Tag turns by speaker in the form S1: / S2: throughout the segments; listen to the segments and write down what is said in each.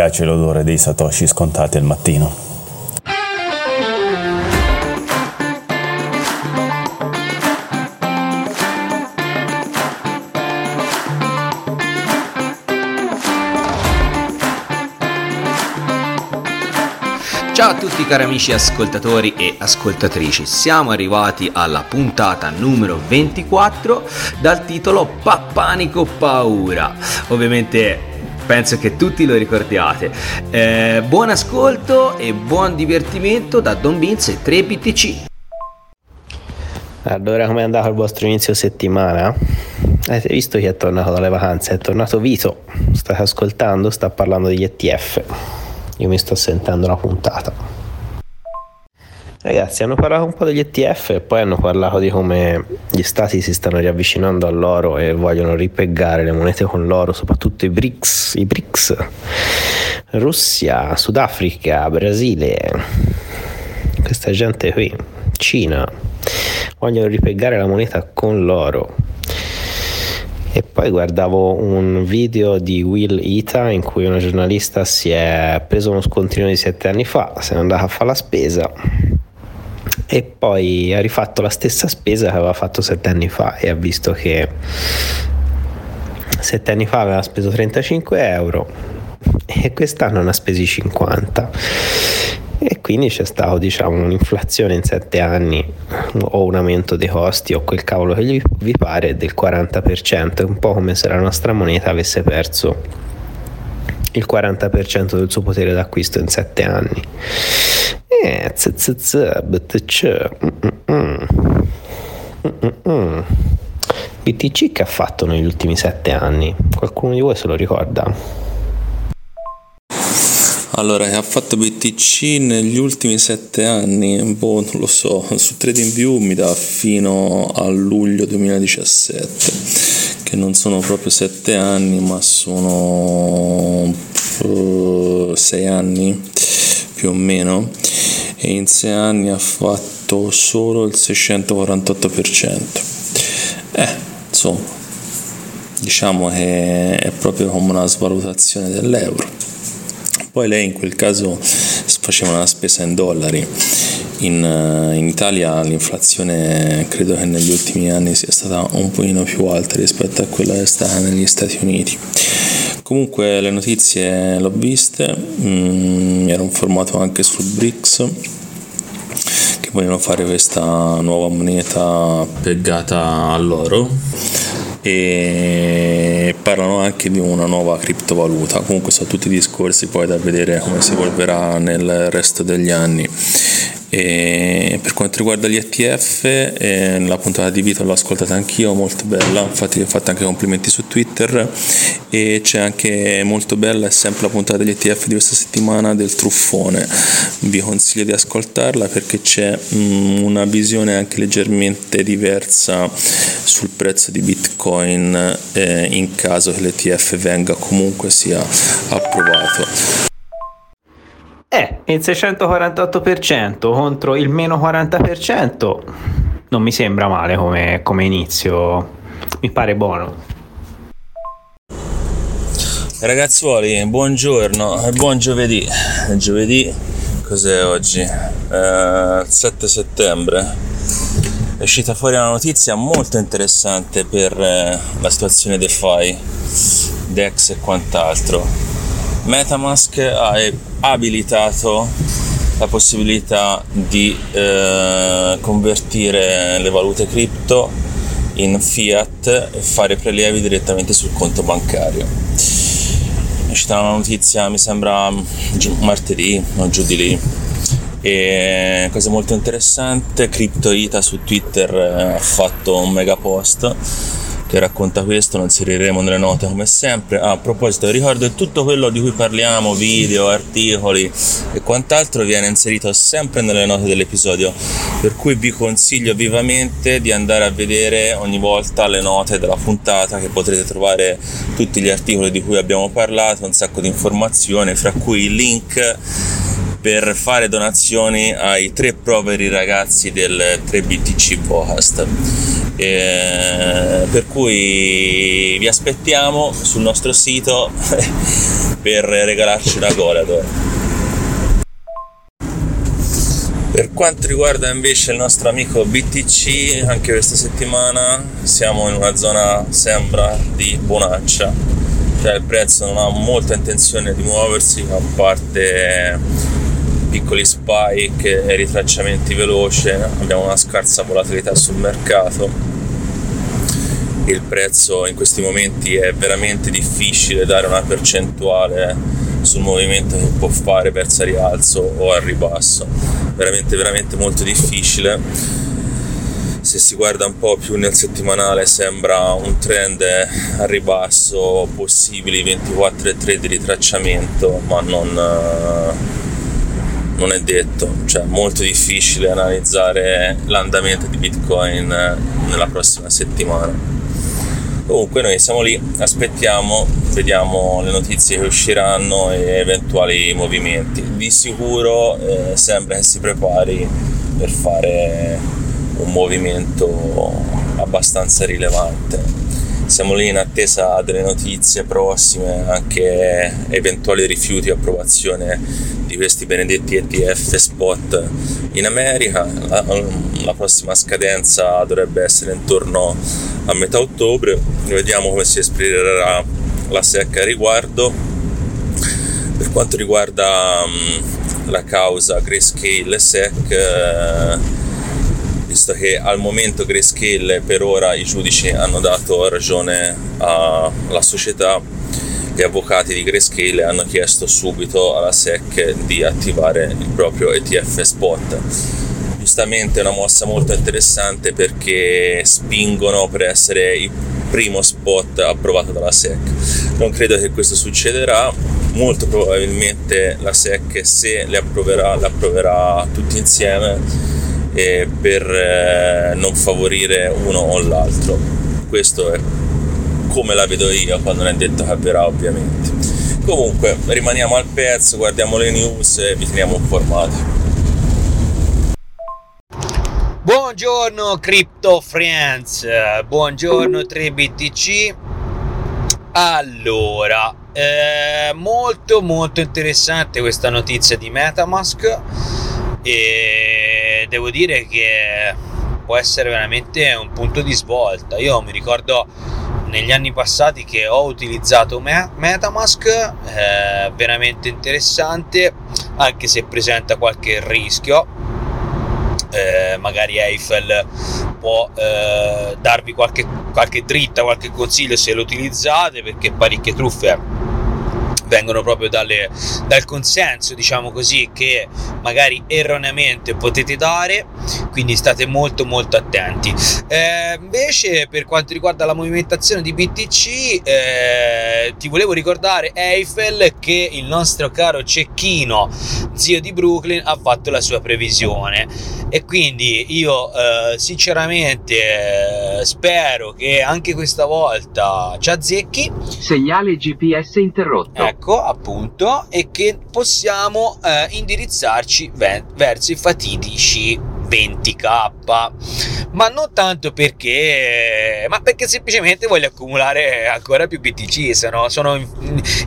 S1: piace l'odore dei satoshi scontati al mattino.
S2: Ciao a tutti cari amici ascoltatori e ascoltatrici, siamo arrivati alla puntata numero 24 dal titolo Pappanico Paura. Ovviamente penso che tutti lo ricordiate. Eh, buon ascolto e buon divertimento da Don Vince e 3BTC.
S3: Allora, come è andato il vostro inizio settimana? Avete visto chi è tornato dalle vacanze? È tornato Vito. State ascoltando? Sta parlando degli ETF. Io mi sto sentendo la puntata. Ragazzi, hanno parlato un po' degli ETF e poi hanno parlato di come gli stati si stanno riavvicinando all'oro e vogliono ripeggare le monete con l'oro, soprattutto i BRICS, i BRICS. Russia, Sudafrica, Brasile. Questa gente qui, Cina, vogliono ripeggare la moneta con l'oro. E poi guardavo un video di Will Ita in cui una giornalista si è preso uno scontrino di sette anni fa, se n'è andata a fare la spesa e poi ha rifatto la stessa spesa che aveva fatto sette anni fa e ha visto che sette anni fa aveva speso 35 euro e quest'anno ne ha spesi 50 e quindi c'è stato diciamo un'inflazione in sette anni o un aumento dei costi o quel cavolo che vi pare del 40% è un po' come se la nostra moneta avesse perso il 40% del suo potere d'acquisto in sette anni eh, z, BTC. BTC che ha fatto negli ultimi sette anni? Qualcuno di voi se lo ricorda?
S4: Allora, che ha fatto BTC negli ultimi sette anni? Boh, non lo so, su TradingView mi dà fino a luglio 2017, che non sono proprio sette anni, ma sono uh, sei anni più o meno e in sei anni ha fatto solo il 648%. Eh, insomma, diciamo che è proprio come una svalutazione dell'euro. Poi lei in quel caso faceva una spesa in dollari. In, in, Italia l'inflazione credo che negli ultimi anni sia stata un pochino più alta rispetto a quella che è stata negli Stati Uniti. Comunque le notizie l'ho viste, mm, mi ero informato anche sul BRICS che vogliono fare questa nuova moneta pegata all'oro e parlano anche di una nuova criptovaluta. Comunque sono tutti discorsi poi da vedere come si evolverà nel resto degli anni. E per quanto riguarda gli ETF, eh, la puntata di Vito l'ho ascoltata anch'io, molto bella, infatti ho fatto anche complimenti su Twitter. E c'è anche molto bella, è sempre la puntata degli ETF di questa settimana del truffone, vi consiglio di ascoltarla perché c'è mm, una visione anche leggermente diversa sul prezzo di Bitcoin eh, in caso che l'ETF venga comunque sia approvato.
S3: Eh, il 648% contro il meno 40% non mi sembra male come, come inizio, mi pare buono.
S4: Ragazzuoli, buongiorno, buon giovedì. Giovedì, cos'è oggi? Eh, 7 settembre. È uscita fuori una notizia molto interessante per eh, la situazione DeFi, DEX e quant'altro Metamask ha abilitato la possibilità di eh, convertire le valute cripto in fiat e fare prelievi direttamente sul conto bancario. È uscita una notizia, mi sembra martedì o giù di lì. E cosa molto interessante, CryptoIta su Twitter eh, ha fatto un mega post che racconta questo, lo inseriremo nelle note come sempre. Ah, a proposito, ricordo che tutto quello di cui parliamo, video, articoli e quant'altro viene inserito sempre nelle note dell'episodio, per cui vi consiglio vivamente di andare a vedere ogni volta le note della puntata che potrete trovare tutti gli articoli di cui abbiamo parlato, un sacco di informazioni, fra cui il link per fare donazioni ai tre poveri ragazzi del 3BTC Vocast. Eh, per cui vi aspettiamo sul nostro sito per regalarci una Golador. Per quanto riguarda invece il nostro amico BTC, anche questa settimana siamo in una zona, sembra, di bonaccia, cioè il prezzo non ha molta intenzione di muoversi, a parte piccoli spike e ritracciamenti veloci, abbiamo una scarsa volatilità sul mercato. Il prezzo in questi momenti è veramente difficile dare una percentuale sul movimento che può fare verso rialzo o al ribasso. Veramente veramente molto difficile. Se si guarda un po' più nel settimanale sembra un trend a ribasso possibili 24,3 di ritracciamento ma non, non è detto cioè molto difficile analizzare l'andamento di bitcoin nella prossima settimana Comunque noi siamo lì, aspettiamo, vediamo le notizie che usciranno e eventuali movimenti. Di sicuro eh, sembra che si prepari per fare un movimento abbastanza rilevante. Siamo lì in attesa delle notizie prossime, anche eventuali rifiuti o approvazione di questi benedetti ETF spot in America. La, la prossima scadenza dovrebbe essere intorno a metà ottobre, vediamo come si esprimerà la SEC a riguardo. Per quanto riguarda um, la causa Grayscale SEC, eh, visto che al momento Grayscale per ora i giudici hanno dato ragione alla società, gli avvocati di Grayscale hanno chiesto subito alla SEC di attivare il proprio ETF spot. Giustamente è una mossa molto interessante perché spingono per essere il primo spot approvato dalla SEC. Non credo che questo succederà, molto probabilmente la SEC se le approverà, le approverà tutti insieme eh, per eh, non favorire uno o l'altro. Questo è come la vedo io quando non è detto che avverrà ovviamente. Comunque rimaniamo al pezzo, guardiamo le news e vi teniamo informati.
S2: Buongiorno Crypto Friends, buongiorno 3BTC. Allora, eh, molto molto interessante questa notizia di Metamask e devo dire che può essere veramente un punto di svolta. Io mi ricordo negli anni passati che ho utilizzato Metamask, eh, veramente interessante, anche se presenta qualche rischio eh, magari Eiffel può eh, darvi qualche, qualche dritta, qualche consiglio se lo utilizzate perché parecchie truffe vengono proprio dalle, dal consenso, diciamo così, che magari erroneamente potete dare, quindi state molto molto attenti. Eh, invece per quanto riguarda la movimentazione di BTC, eh, ti volevo ricordare Eiffel che il nostro caro cecchino, zio di Brooklyn, ha fatto la sua previsione e quindi io eh, sinceramente eh, spero che anche questa volta ci azzecchi.
S5: Segnale GPS interrotto.
S2: Ecco, ecco appunto e che possiamo eh, indirizzarci ve- verso i fatidici 20k ma non tanto perché ma perché semplicemente voglio accumulare ancora più BTC sono, sono in,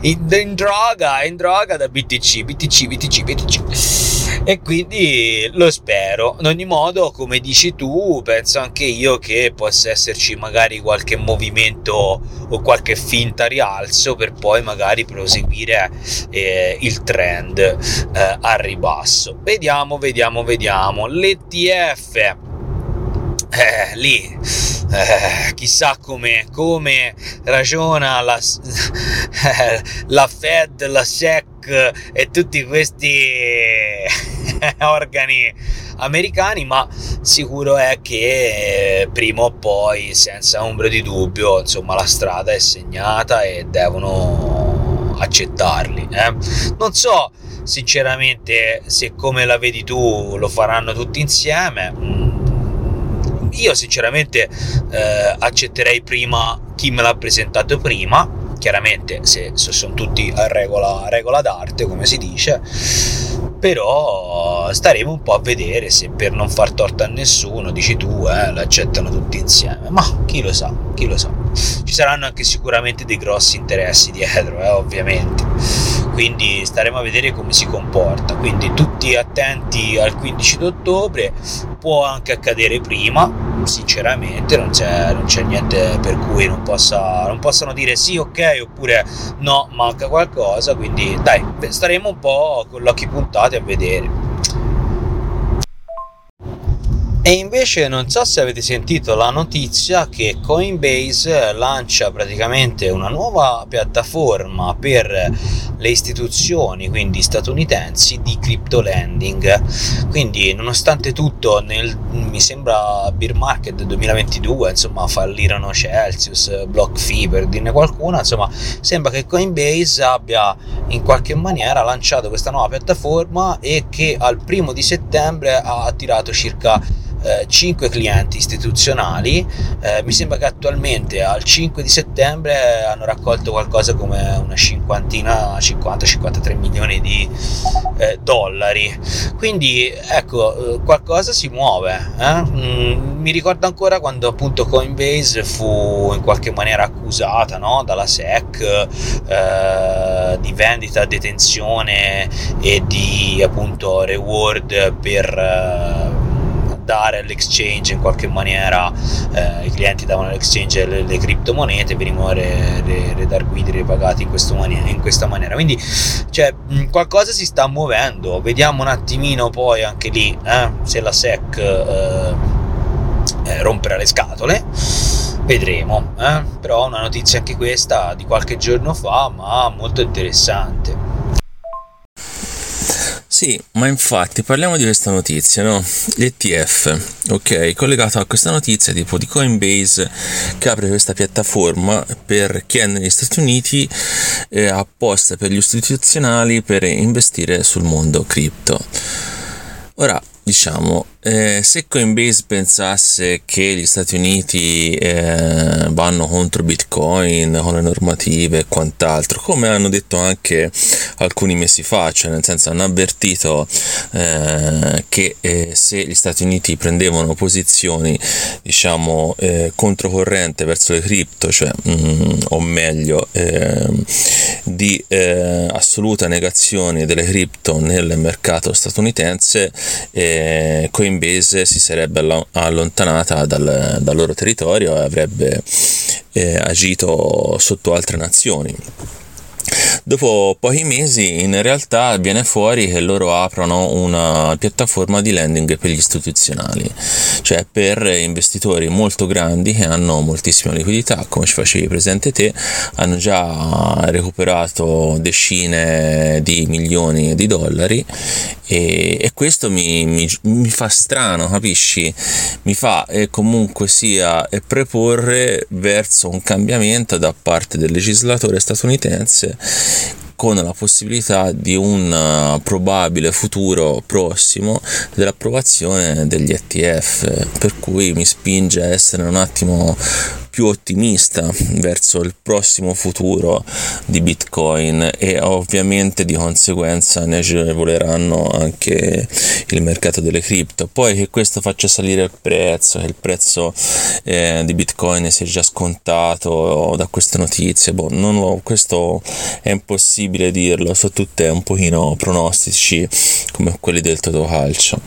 S2: in, in, droga in droga da BTC BTC BTC BTC e quindi lo spero. In ogni modo, come dici tu, penso anche io che possa esserci magari qualche movimento o qualche finta rialzo per poi magari proseguire eh, il trend eh, a ribasso. Vediamo, vediamo, vediamo. L'ETF eh, lì eh, chissà come, come ragiona la, la Fed, la SEC e tutti questi organi americani, ma sicuro è che eh, prima o poi, senza ombra di dubbio, insomma, la strada è segnata e devono accettarli. Eh? Non so sinceramente se come la vedi tu lo faranno tutti insieme mm, io sinceramente eh, accetterei prima chi me l'ha presentato prima, chiaramente se, se sono tutti a regola, regola d'arte come si dice, però staremo un po' a vedere se per non far torto a nessuno, dici tu, eh, l'accettano tutti insieme, ma chi lo sa, chi lo sa. Ci saranno anche sicuramente dei grossi interessi dietro, eh, ovviamente, quindi staremo a vedere come si comporta, quindi tutti attenti al 15 ottobre, può anche accadere prima, sinceramente non c'è, non c'è niente per cui non, possa, non possano dire sì ok oppure no, manca qualcosa, quindi dai, staremo un po' con l'occhio puntato a vedere. E invece non so se avete sentito la notizia che Coinbase lancia praticamente una nuova piattaforma per le istituzioni, quindi statunitensi, di crypto lending. Quindi nonostante tutto, nel, mi sembra Beer Market 2022, insomma, fallirono Celsius, BlockFi per dirne qualcuna, insomma, sembra che Coinbase abbia in qualche maniera lanciato questa nuova piattaforma e che al primo di settembre ha attirato circa 5 eh, clienti istituzionali, eh, mi sembra che attualmente al 5 di settembre hanno raccolto qualcosa come una cinquantina, 50-53 milioni di eh, dollari. Quindi ecco, eh, qualcosa si muove. Eh? Mm, mi ricordo ancora quando appunto Coinbase fu in qualche maniera accusata no? dalla SEC di vendita, detenzione e di appunto reward per dare all'exchange in qualche maniera eh, i clienti davano all'exchange le, le criptomonete venivano le dark guide ripagate in, maniera, in, questa maniera. Quindi cioè, qualcosa si sta muovendo. Vediamo un attimino poi anche lì eh, se la SEC eh, eh, romperà le scatole. Vedremo eh? però una notizia anche questa di qualche giorno fa ma molto interessante
S4: sì, ma infatti parliamo di questa notizia, no? L'ETF, ok, collegato a questa notizia tipo di Coinbase che apre questa piattaforma per chi è negli Stati Uniti eh, apposta per gli istituzionali per investire sul mondo cripto. Ora, diciamo, eh, se Coinbase pensasse che gli Stati Uniti eh, vanno contro Bitcoin con le normative e quant'altro, come hanno detto anche alcuni mesi fa, cioè nel senso hanno avvertito eh, che eh, se gli Stati Uniti prendevano posizioni diciamo eh, controcorrente verso le cripto, cioè mm, o meglio ehm, di eh, assoluta negazione delle cripto nel mercato statunitense, Coinbase Coinbase si sarebbe allontanata dal, dal loro territorio e avrebbe eh, agito sotto altre nazioni. Dopo pochi mesi in realtà viene fuori che loro aprono una piattaforma di lending per gli istituzionali, cioè per investitori molto grandi che hanno moltissima liquidità, come ci facevi presente te, hanno già recuperato decine di milioni di dollari e, e questo mi, mi, mi, fa strano, capisci? Mi fa eh, comunque sia preporre verso un cambiamento da parte del legislatore statunitense con la possibilità di un uh, probabile futuro prossimo dell'approvazione degli ETF, per cui mi spinge a essere un attimo più ottimista verso il prossimo futuro di Bitcoin e ovviamente di conseguenza ne agevoleranno anche il mercato delle cripto. Poi che questo faccia salire il prezzo, che il prezzo eh, di Bitcoin sia già scontato da queste notizie, boh, non, questo è impossibile dirlo, sono tutte un pochino pronostici come quelli del Toto Calcio.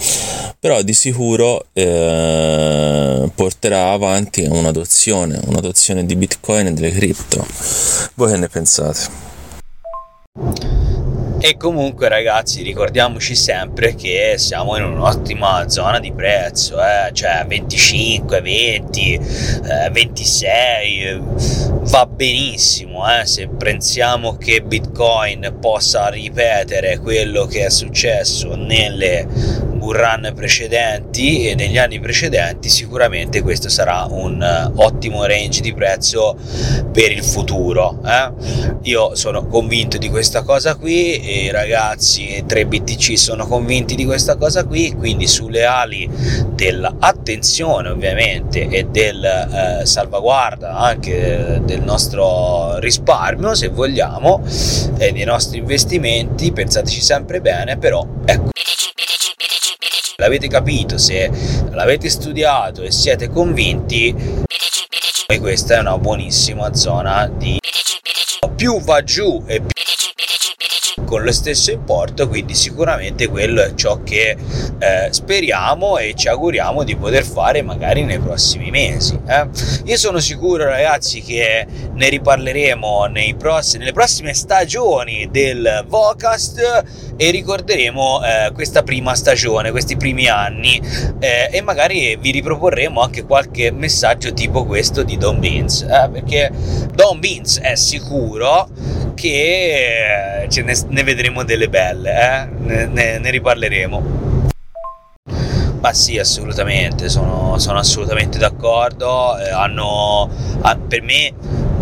S4: Però di sicuro eh, porterà avanti un'adozione un'adozione di bitcoin e delle cripto voi che ne pensate?
S2: E comunque ragazzi ricordiamoci sempre che siamo in un'ottima zona di prezzo, eh? cioè 25, 20, eh, 26, va benissimo, eh? se pensiamo che Bitcoin possa ripetere quello che è successo nelle run precedenti e negli anni precedenti sicuramente questo sarà un eh, ottimo range di prezzo per il futuro eh? io sono convinto di questa cosa qui e ragazzi 3BTC sono convinti di questa cosa qui quindi sulle ali dell'attenzione ovviamente e del eh, salvaguarda anche del nostro risparmio se vogliamo e dei nostri investimenti pensateci sempre bene però ecco. L'avete capito, se l'avete studiato e siete convinti, e questa è una buonissima zona di più va giù e più con lo stesso importo, quindi sicuramente quello è ciò che eh, speriamo e ci auguriamo di poter fare magari nei prossimi mesi. Eh. Io sono sicuro ragazzi che ne riparleremo prossimi, nelle prossime stagioni del Vocast e ricorderemo eh, questa prima stagione, questi primi anni eh, e magari vi riproporremo anche qualche messaggio tipo questo di Don Beans, eh, perché Don Beans è sicuro che eh, ce ne, ne vedremo delle belle, eh? ne, ne, ne, riparleremo. Ma sì, assolutamente, sono, sono assolutamente d'accordo. Eh, hanno, per me,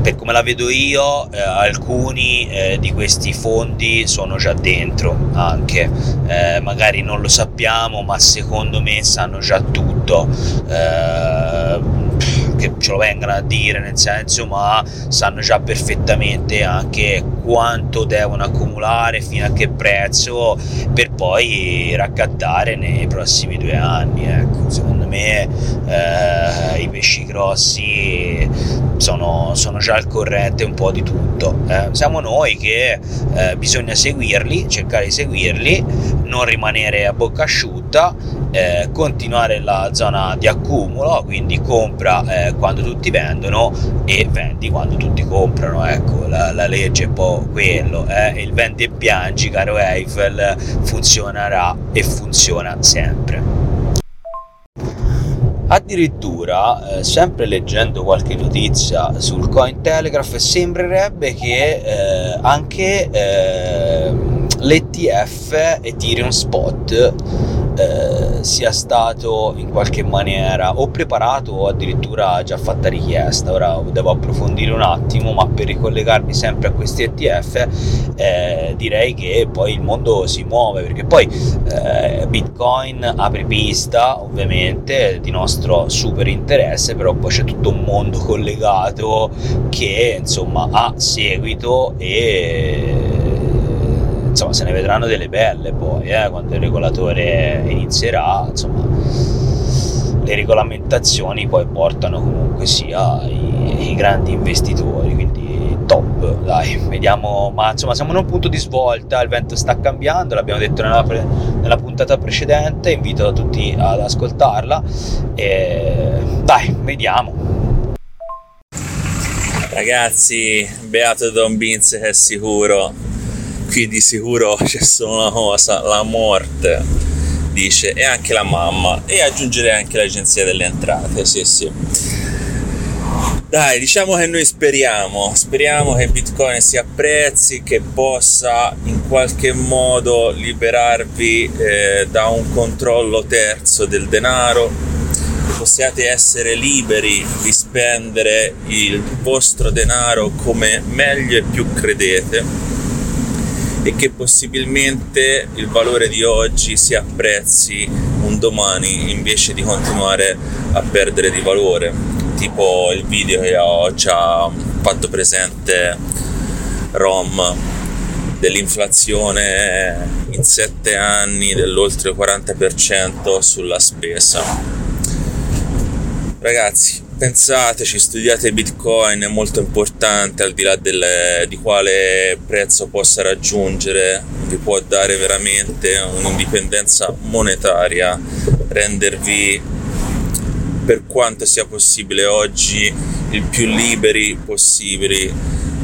S2: per come la vedo io, eh, alcuni eh, di questi fondi sono già dentro anche. Eh, magari non lo sappiamo, ma secondo me sanno già tutto eh, che ce lo vengano a dire nel senso ma sanno già perfettamente anche quanto devono accumulare fino a che prezzo per poi raccattare nei prossimi due anni ecco secondo me eh, i pesci grossi sono, sono, già al corrente un po' di tutto eh, siamo noi che eh, bisogna seguirli cercare di seguirli non rimanere a bocca asciutta eh, continuare la zona di accumulo, quindi compra eh, quando tutti vendono e vendi quando tutti comprano. Ecco, la, la legge è un po' quello. Eh? Il vendi e piangi, caro Eiffel, funzionerà e funziona sempre. Addirittura, eh, sempre leggendo qualche notizia sul Cointelegraph, sembrerebbe che eh, anche eh, l'ETF Ethereum Spot eh, sia stato in qualche maniera o preparato o addirittura già fatta richiesta. Ora devo approfondire un attimo, ma per ricollegarmi sempre a questi ETF eh, direi che poi il mondo si muove perché poi eh, Bitcoin apre pista ovviamente di nostro super interesse, però poi c'è tutto un mondo collegato che insomma ha seguito e insomma se ne vedranno delle belle poi eh, quando il regolatore inizierà insomma le regolamentazioni poi portano comunque sia i, i grandi investitori quindi top dai vediamo ma insomma siamo in un punto di svolta il vento sta cambiando l'abbiamo detto nella, pre, nella puntata precedente invito tutti ad ascoltarla e dai vediamo.
S4: Ragazzi beato Don Vince che è sicuro qui di sicuro c'è solo una cosa, la morte, dice, e anche la mamma, e aggiungerei anche l'agenzia delle entrate, sì sì. Dai, diciamo che noi speriamo, speriamo che Bitcoin si apprezzi, che possa in qualche modo liberarvi eh, da un controllo terzo del denaro, possiate essere liberi di spendere il vostro denaro come meglio e più credete e che possibilmente il valore di oggi si apprezzi un domani invece di continuare a perdere di valore. Tipo il video che ho già fatto presente Rom dell'inflazione in 7 anni dell'oltre 40% sulla spesa. Ragazzi pensateci, studiate Bitcoin, è molto importante al di là del, di quale prezzo possa raggiungere, vi può dare veramente un'indipendenza monetaria, rendervi per quanto sia possibile oggi il più liberi possibili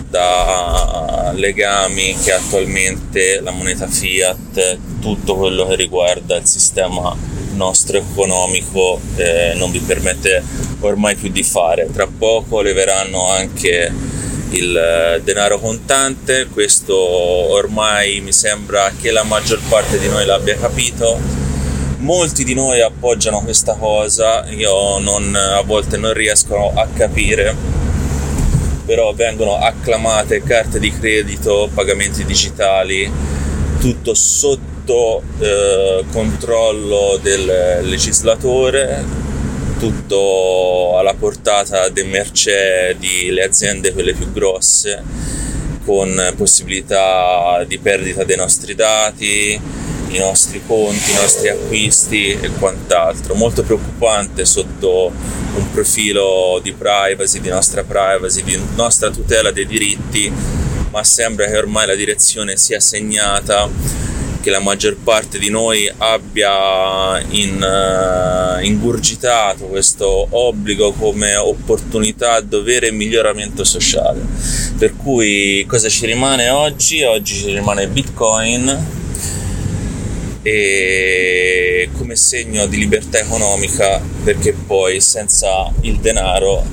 S4: da legami che attualmente la moneta fiat, tutto quello che riguarda il sistema nostro economico eh, non vi permette ormai più di fare. Tra poco leveranno anche il eh, denaro contante, questo ormai mi sembra che la maggior parte di noi l'abbia capito, molti di noi appoggiano questa cosa, io non, a volte non riesco a capire, però vengono acclamate carte di credito, pagamenti digitali, tutto sotto eh, controllo del legislatore, tutto alla portata del mercé delle aziende quelle più grosse con possibilità di perdita dei nostri dati, i nostri conti, i nostri acquisti e quant'altro. Molto preoccupante sotto un profilo di privacy, di nostra privacy, di nostra tutela dei diritti, ma sembra che ormai la direzione sia segnata che la maggior parte di noi abbia in, uh, ingurgitato questo obbligo come opportunità, dovere e miglioramento sociale. Per cui cosa ci rimane oggi? Oggi ci rimane Bitcoin e come segno di libertà economica perché poi senza il denaro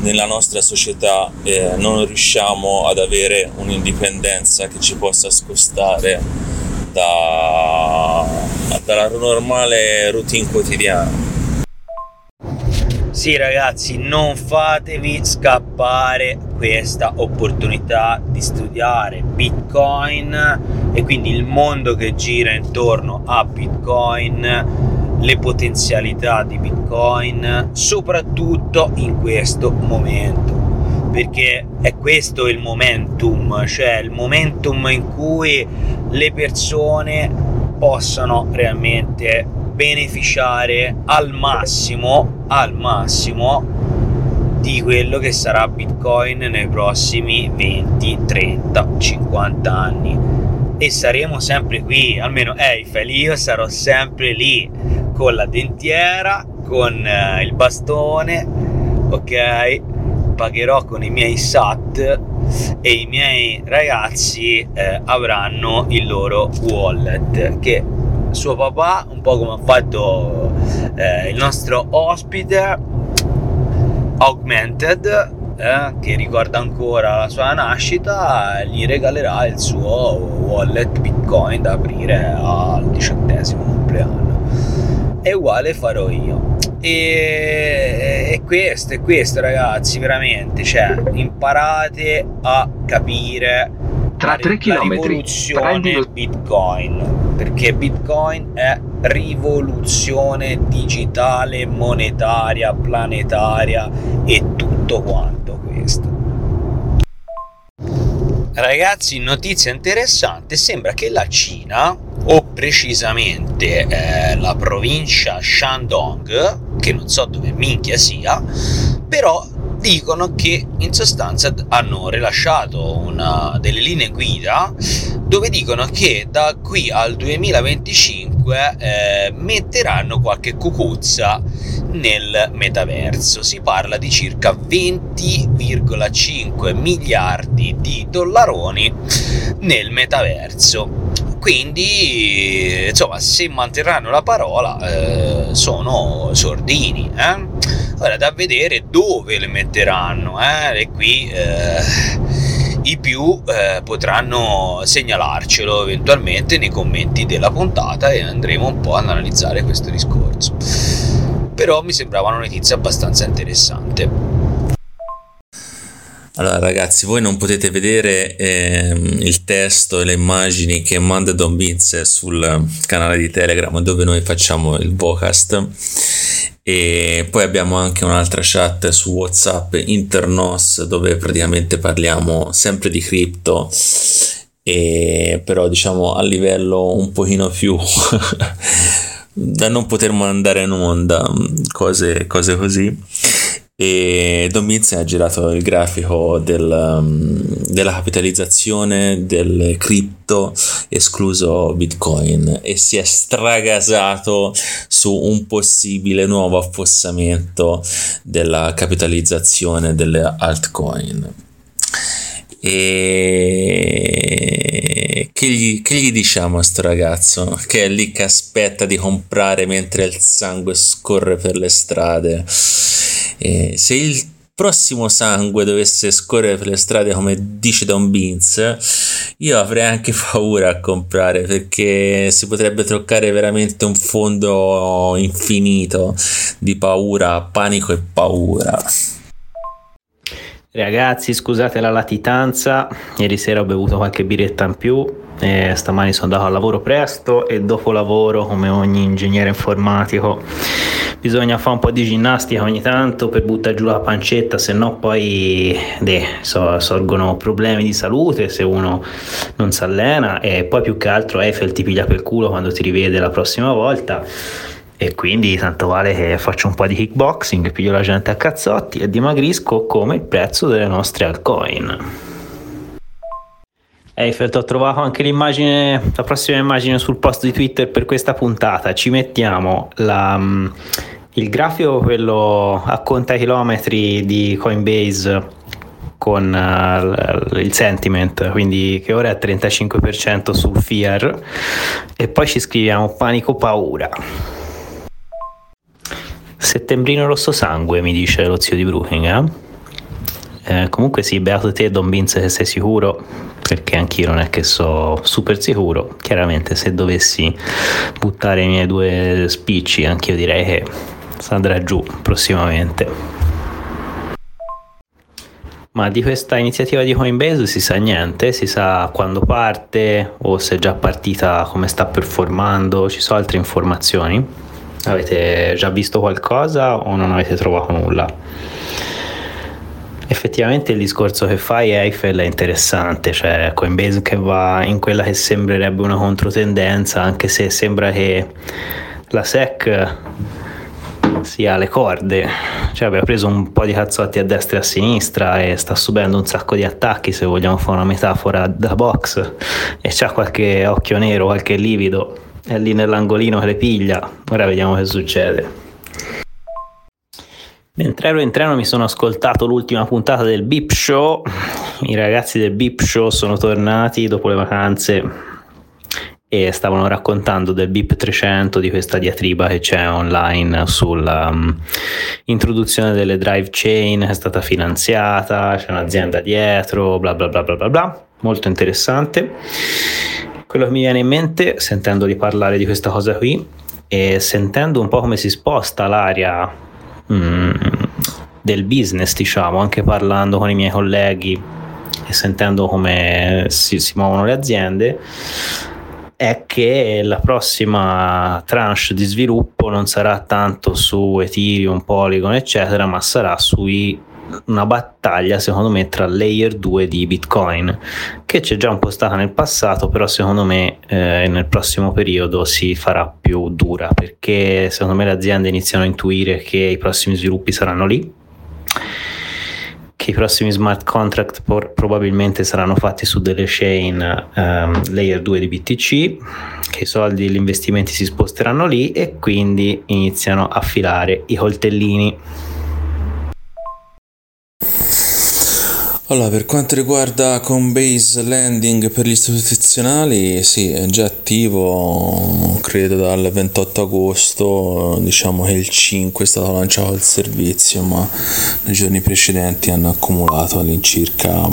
S4: nella nostra società eh, non riusciamo ad avere un'indipendenza che ci possa scostare da, dalla normale routine quotidiana.
S2: Sì ragazzi, non fatevi scappare questa opportunità di studiare Bitcoin e quindi il mondo che gira intorno a Bitcoin, le potenzialità di Bitcoin, soprattutto in questo momento perché è questo il momentum, cioè il momentum in cui le persone possono realmente beneficiare al massimo, al massimo di quello che sarà Bitcoin nei prossimi 20, 30, 50 anni. E saremo sempre qui, almeno Eiffel, io sarò sempre lì con la dentiera, con eh, il bastone, ok? Pagherò con i miei SAT e i miei ragazzi eh, avranno il loro wallet che suo papà un po' come ha fatto eh, il nostro ospite Augmented eh, che ricorda ancora la sua nascita gli regalerà il suo wallet bitcoin da aprire al diciottesimo compleanno e uguale farò io. E, e questo è questo ragazzi veramente cioè imparate a capire
S5: tra 3 km
S2: rivoluzione lo... bitcoin perché bitcoin è rivoluzione digitale monetaria planetaria e tutto quanto questo. Ragazzi notizia interessante sembra che la Cina o precisamente eh, la provincia Shandong che non so dove minchia sia, però dicono che in sostanza hanno rilasciato una, delle linee guida dove dicono che da qui al 2025 eh, metteranno qualche cucuzza nel metaverso. Si parla di circa 20,5 miliardi di dollaroni nel metaverso quindi insomma se manterranno la parola eh, sono sordini eh? ora da vedere dove le metteranno eh? e qui eh, i più eh, potranno segnalarcelo eventualmente nei commenti della puntata e andremo un po' ad analizzare questo discorso però mi sembrava una notizia abbastanza interessante
S4: allora ragazzi, voi non potete vedere ehm, il testo e le immagini che manda Don Vince sul canale di Telegram dove noi facciamo il vocast. E poi abbiamo anche un'altra chat su WhatsApp internos dove praticamente parliamo sempre di cripto. E però diciamo a livello un pochino più da non poter mandare in onda cose, cose così e Don Vince ha girato il grafico del, um, della capitalizzazione del cripto escluso Bitcoin e si è stragasato su un possibile nuovo affossamento della capitalizzazione delle altcoin. E che gli, che gli diciamo a sto ragazzo che è lì che aspetta di comprare mentre il sangue scorre per le strade? Eh, se il prossimo sangue dovesse scorrere per le strade come dice Don Beans, io avrei anche paura a comprare perché si potrebbe toccare veramente un fondo infinito di paura, panico e paura.
S3: Ragazzi, scusate la latitanza, ieri sera ho bevuto qualche biretta in più, e stamani sono andato al lavoro presto e dopo lavoro, come ogni ingegnere informatico, bisogna fare un po' di ginnastica ogni tanto per buttare giù la pancetta, se no poi de, so, sorgono problemi di salute se uno non si allena e poi più che altro Eiffel ti piglia per culo quando ti rivede la prossima volta e quindi tanto vale che faccio un po' di kickboxing, piglio la gente a cazzotti e dimagrisco come il prezzo delle nostre altcoin. Eiffel, ho trovato anche l'immagine, la prossima immagine sul post di Twitter per questa puntata. Ci mettiamo la, mm, il grafico, quello a conta chilometri di Coinbase con uh, il sentiment, quindi che ora è al 35% sul FIAR e poi ci scriviamo panico paura. Settembrino rosso sangue, mi dice lo zio di Brooking. Eh? Eh, comunque sì, beato te, Don Vince, se sei sicuro, perché anch'io non è che so super sicuro. Chiaramente se dovessi buttare i miei due spicci, anch'io direi che andrà giù prossimamente. Ma di questa iniziativa di Coinbase si sa niente, si sa quando parte o se è già partita, come sta performando, ci sono altre informazioni. Avete già visto qualcosa o non avete trovato nulla? Effettivamente il discorso che fai Eiffel è interessante, cioè Coinbase che va in quella che sembrerebbe una controtendenza, anche se sembra che la SEC sia alle corde, cioè aveva preso un po' di cazzotti a destra e a sinistra e sta subendo un sacco di attacchi, se vogliamo fare una metafora da box, e c'ha qualche occhio nero, qualche livido è lì nell'angolino che le piglia. Ora vediamo che succede. Mentre ero in treno mi sono ascoltato l'ultima puntata del Beep Show. I ragazzi del Beep Show sono tornati dopo le vacanze e stavano raccontando del BIP 300 di questa diatriba che c'è online sull'introduzione um, delle drive chain che è stata finanziata, c'è un'azienda dietro, bla bla bla bla bla bla, molto interessante. Quello che mi viene in mente sentendo di parlare di questa cosa qui e sentendo un po' come si sposta l'aria mm, del business, diciamo, anche parlando con i miei colleghi e sentendo come si, si muovono le aziende, è che la prossima tranche di sviluppo non sarà tanto su Ethereum, Polygon, eccetera, ma sarà sui una battaglia secondo me tra layer 2 di Bitcoin che c'è già un po' stata nel passato però secondo me eh, nel prossimo periodo si farà più dura perché secondo me le aziende iniziano a intuire che i prossimi sviluppi saranno lì che i prossimi smart contract por- probabilmente saranno fatti su delle chain um, layer 2 di BTC che i soldi e gli investimenti si sposteranno lì e quindi iniziano a filare i coltellini
S4: Allora, per quanto riguarda Coinbase Landing per gli istituzionali, sì, è già attivo, credo dal 28 agosto, diciamo che il 5 è stato lanciato il servizio, ma nei giorni precedenti hanno accumulato all'incirca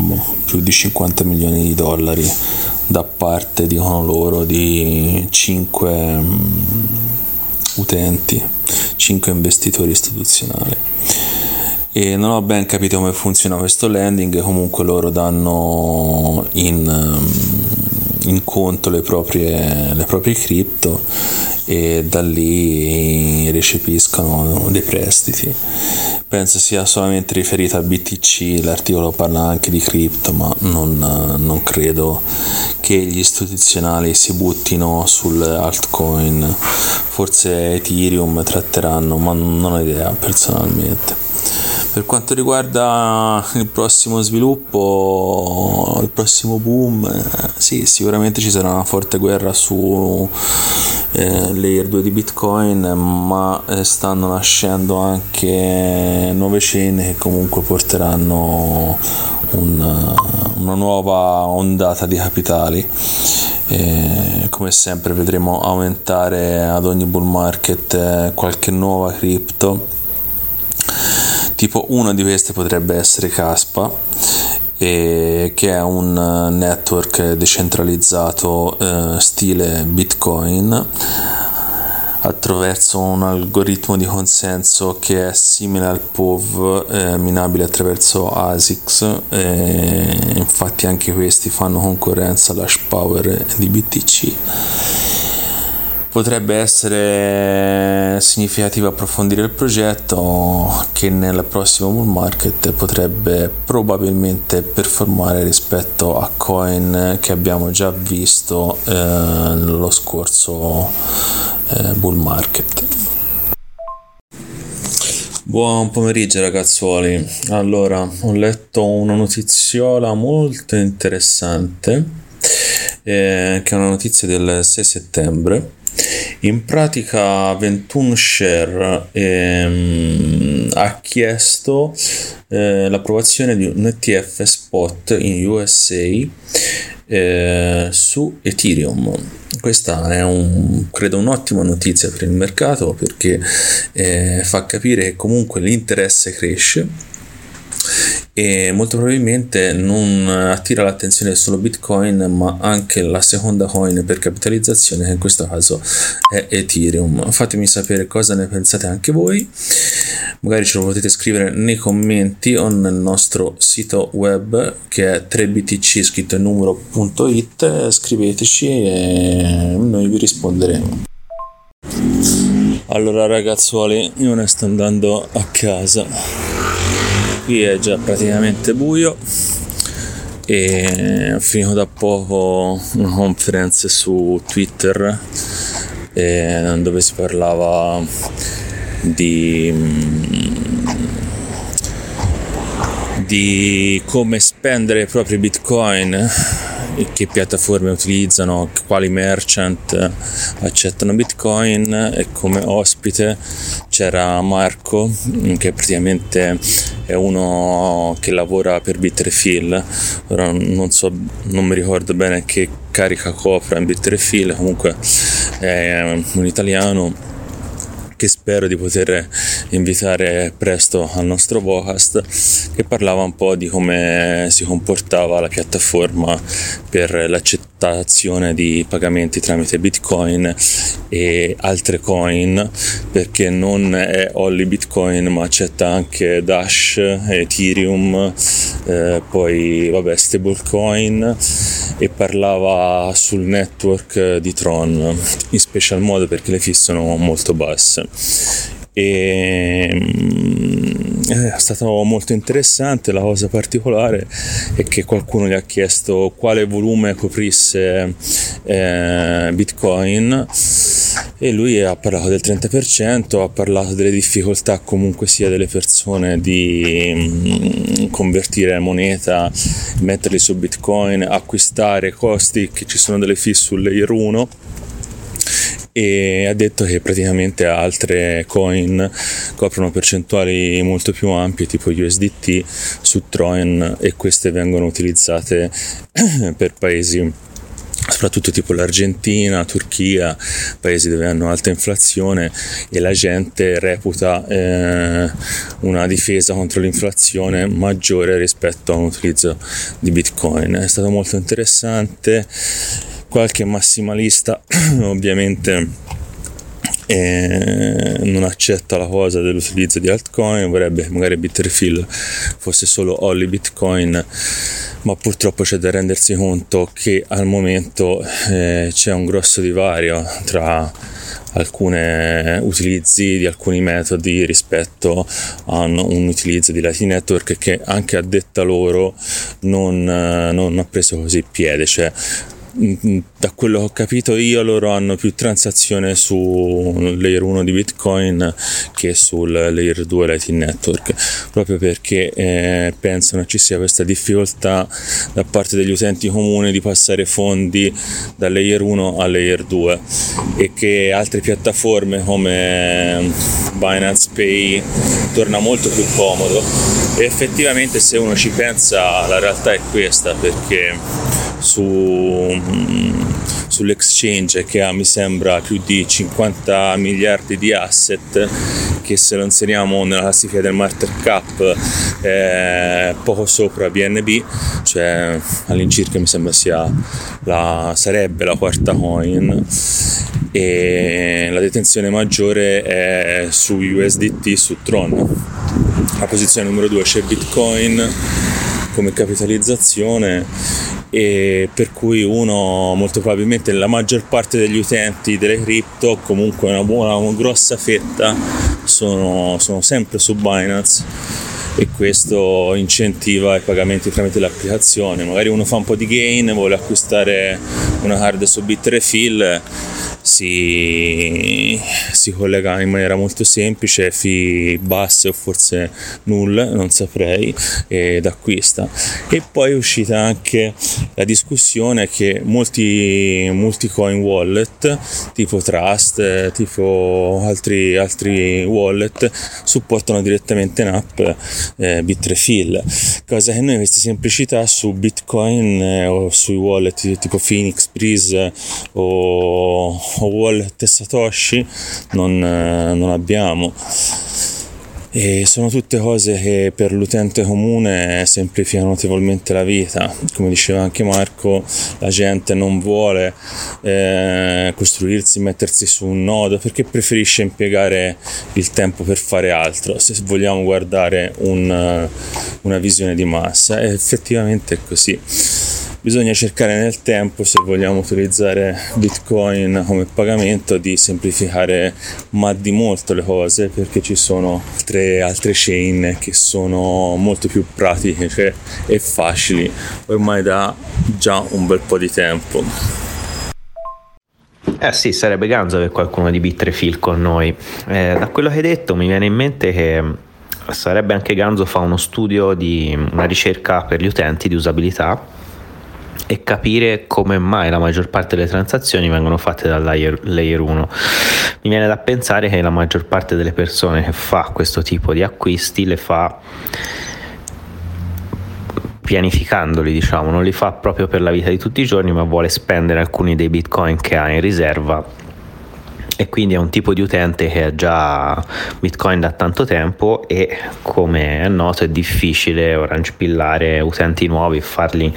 S4: più di 50 milioni di dollari da parte, dicono loro, di 5 mm, utenti, 5 investitori istituzionali e non ho ben capito come funziona questo landing comunque loro danno in, um, in conto le proprie, le proprie cripto e da lì recepiscono dei prestiti. Penso sia solamente riferita a BTC l'articolo parla anche di cripto ma non, non credo che gli istituzionali si buttino sul altcoin. Forse Ethereum tratteranno ma non ho idea personalmente per quanto riguarda il prossimo sviluppo, il prossimo boom, eh, sì, sicuramente ci sarà una forte guerra su eh, layer 2 di Bitcoin, ma eh, stanno nascendo anche nuove chain che comunque porteranno un, una nuova ondata di capitali. E come sempre vedremo aumentare ad ogni bull market eh, qualche nuova cripto Tipo uno di queste potrebbe essere Caspa, che è un network decentralizzato eh, stile Bitcoin attraverso un algoritmo di consenso che è simile al POV eh, minabile attraverso ASICS eh, infatti anche questi fanno concorrenza all'hash power di BTC potrebbe essere significativo approfondire il progetto che nel prossimo bull market potrebbe probabilmente performare rispetto a coin che abbiamo già visto eh, nello scorso eh, bull market. Buon pomeriggio ragazzuoli. Allora, ho letto una notiziola molto interessante, eh, che è una notizia del 6 settembre. In pratica 21 Share ehm, ha chiesto eh, l'approvazione di un ETF spot in USA eh, su Ethereum. Questa è un, credo un'ottima notizia per il mercato perché eh, fa capire che comunque l'interesse cresce e molto probabilmente non attira l'attenzione solo Bitcoin ma anche la seconda coin per capitalizzazione che in questo caso è Ethereum. Fatemi sapere cosa ne pensate anche voi. Magari ce lo potete scrivere nei commenti o nel nostro sito web che è 3btc scritto numero.it scriveteci e noi vi risponderemo. Allora ragazzuoli io ne sto andando a casa qui è già praticamente buio. E ho finito da poco una conferenza su Twitter eh, dove si parlava di, di come spendere i propri bitcoin che piattaforme utilizzano, quali merchant accettano Bitcoin e come ospite c'era Marco che praticamente è uno che lavora per Bitrefill. Ora non so non mi ricordo bene che carica copra in Bitrefill comunque è un italiano che spero di poter invitare presto al nostro podcast che parlava un po' di come si comportava la piattaforma per l'accettazione di pagamenti tramite bitcoin e altre coin perché non è only bitcoin ma accetta anche dash ethereum eh, poi vabbè stablecoin e parlava sul network di Tron in special modo perché le fee sono molto basse. E mm, è stato molto interessante la cosa particolare è che qualcuno gli ha chiesto quale volume coprisse eh, bitcoin e lui ha parlato del 30%, ha parlato delle difficoltà comunque sia delle persone di mm, convertire moneta, metterli su bitcoin, acquistare costi che ci sono delle fee sul layer 1 e ha detto che praticamente altre coin coprono percentuali molto più ampie tipo USDT su Tron e queste vengono utilizzate per paesi soprattutto tipo l'Argentina, Turchia, paesi dove hanno alta inflazione e la gente reputa eh, una difesa contro l'inflazione maggiore rispetto a un utilizzo di Bitcoin. È stato molto interessante, qualche massimalista ovviamente non accetta la cosa dell'utilizzo di altcoin, vorrebbe che magari Bitrefill fosse solo only Bitcoin ma purtroppo c'è da rendersi conto che al momento eh, c'è un grosso divario tra alcuni utilizzi di alcuni metodi rispetto a un utilizzo di Lightning Network che anche a detta loro non, non ha preso così piede, cioè da quello che ho capito io loro hanno più transazione su layer 1 di bitcoin che sul layer 2 lightning network proprio perché eh, pensano ci sia questa difficoltà da parte degli utenti comuni di passare fondi da layer 1 a layer 2 e che altre piattaforme come Binance Pay torna molto più comodo. E effettivamente se uno ci pensa la realtà è questa perché su, mm, sull'exchange che ha mi sembra più di 50 miliardi di asset che se lo inseriamo nella classifica del market cap è poco sopra BNB cioè all'incirca mi sembra sia la, sarebbe la quarta coin. E la detenzione maggiore è su USDT su Tron. La posizione numero 2 c'è Bitcoin come capitalizzazione e per cui uno molto probabilmente la maggior parte degli utenti delle cripto comunque una buona una grossa fetta sono, sono sempre su Binance e questo incentiva i pagamenti tramite l'applicazione magari uno fa un po' di gain vuole acquistare una card su Bitrefill si, si collega in maniera molto semplice, fi basse o forse nulle, non saprei, ed acquista. E poi è uscita anche la discussione che molti multi-coin wallet, tipo Trust, tipo altri, altri wallet, supportano direttamente in app eh, Bitrefill, cosa che noi questa semplicità su Bitcoin eh, o sui wallet tipo Phoenix, Breeze o o wallet Satoshi non, eh, non abbiamo e sono tutte cose che per l'utente comune semplificano notevolmente la vita. Come diceva anche Marco, la gente non vuole eh, costruirsi, mettersi su un nodo perché preferisce impiegare il tempo per fare altro, se vogliamo guardare un, una visione di massa. Effettivamente è così bisogna cercare nel tempo se vogliamo utilizzare bitcoin come pagamento di semplificare ma di molto le cose perché ci sono altre, altre chain che sono molto più pratiche e facili ormai da già un bel po' di tempo
S3: eh sì, sarebbe ganzo avere qualcuno di Bitrefill con noi. Eh, da quello che hai detto mi viene in mente che sarebbe anche ganzo fare uno studio di una ricerca per gli utenti di usabilità e capire come mai la maggior parte delle transazioni vengono fatte dal layer, layer 1. Mi viene da pensare che la maggior parte delle persone che fa questo tipo di acquisti le fa pianificandoli, diciamo, non li fa proprio per la vita di tutti i giorni, ma vuole spendere alcuni dei bitcoin che ha in riserva e quindi è un tipo di utente che ha già Bitcoin da tanto tempo e come è noto è difficile orange pillare utenti nuovi e farli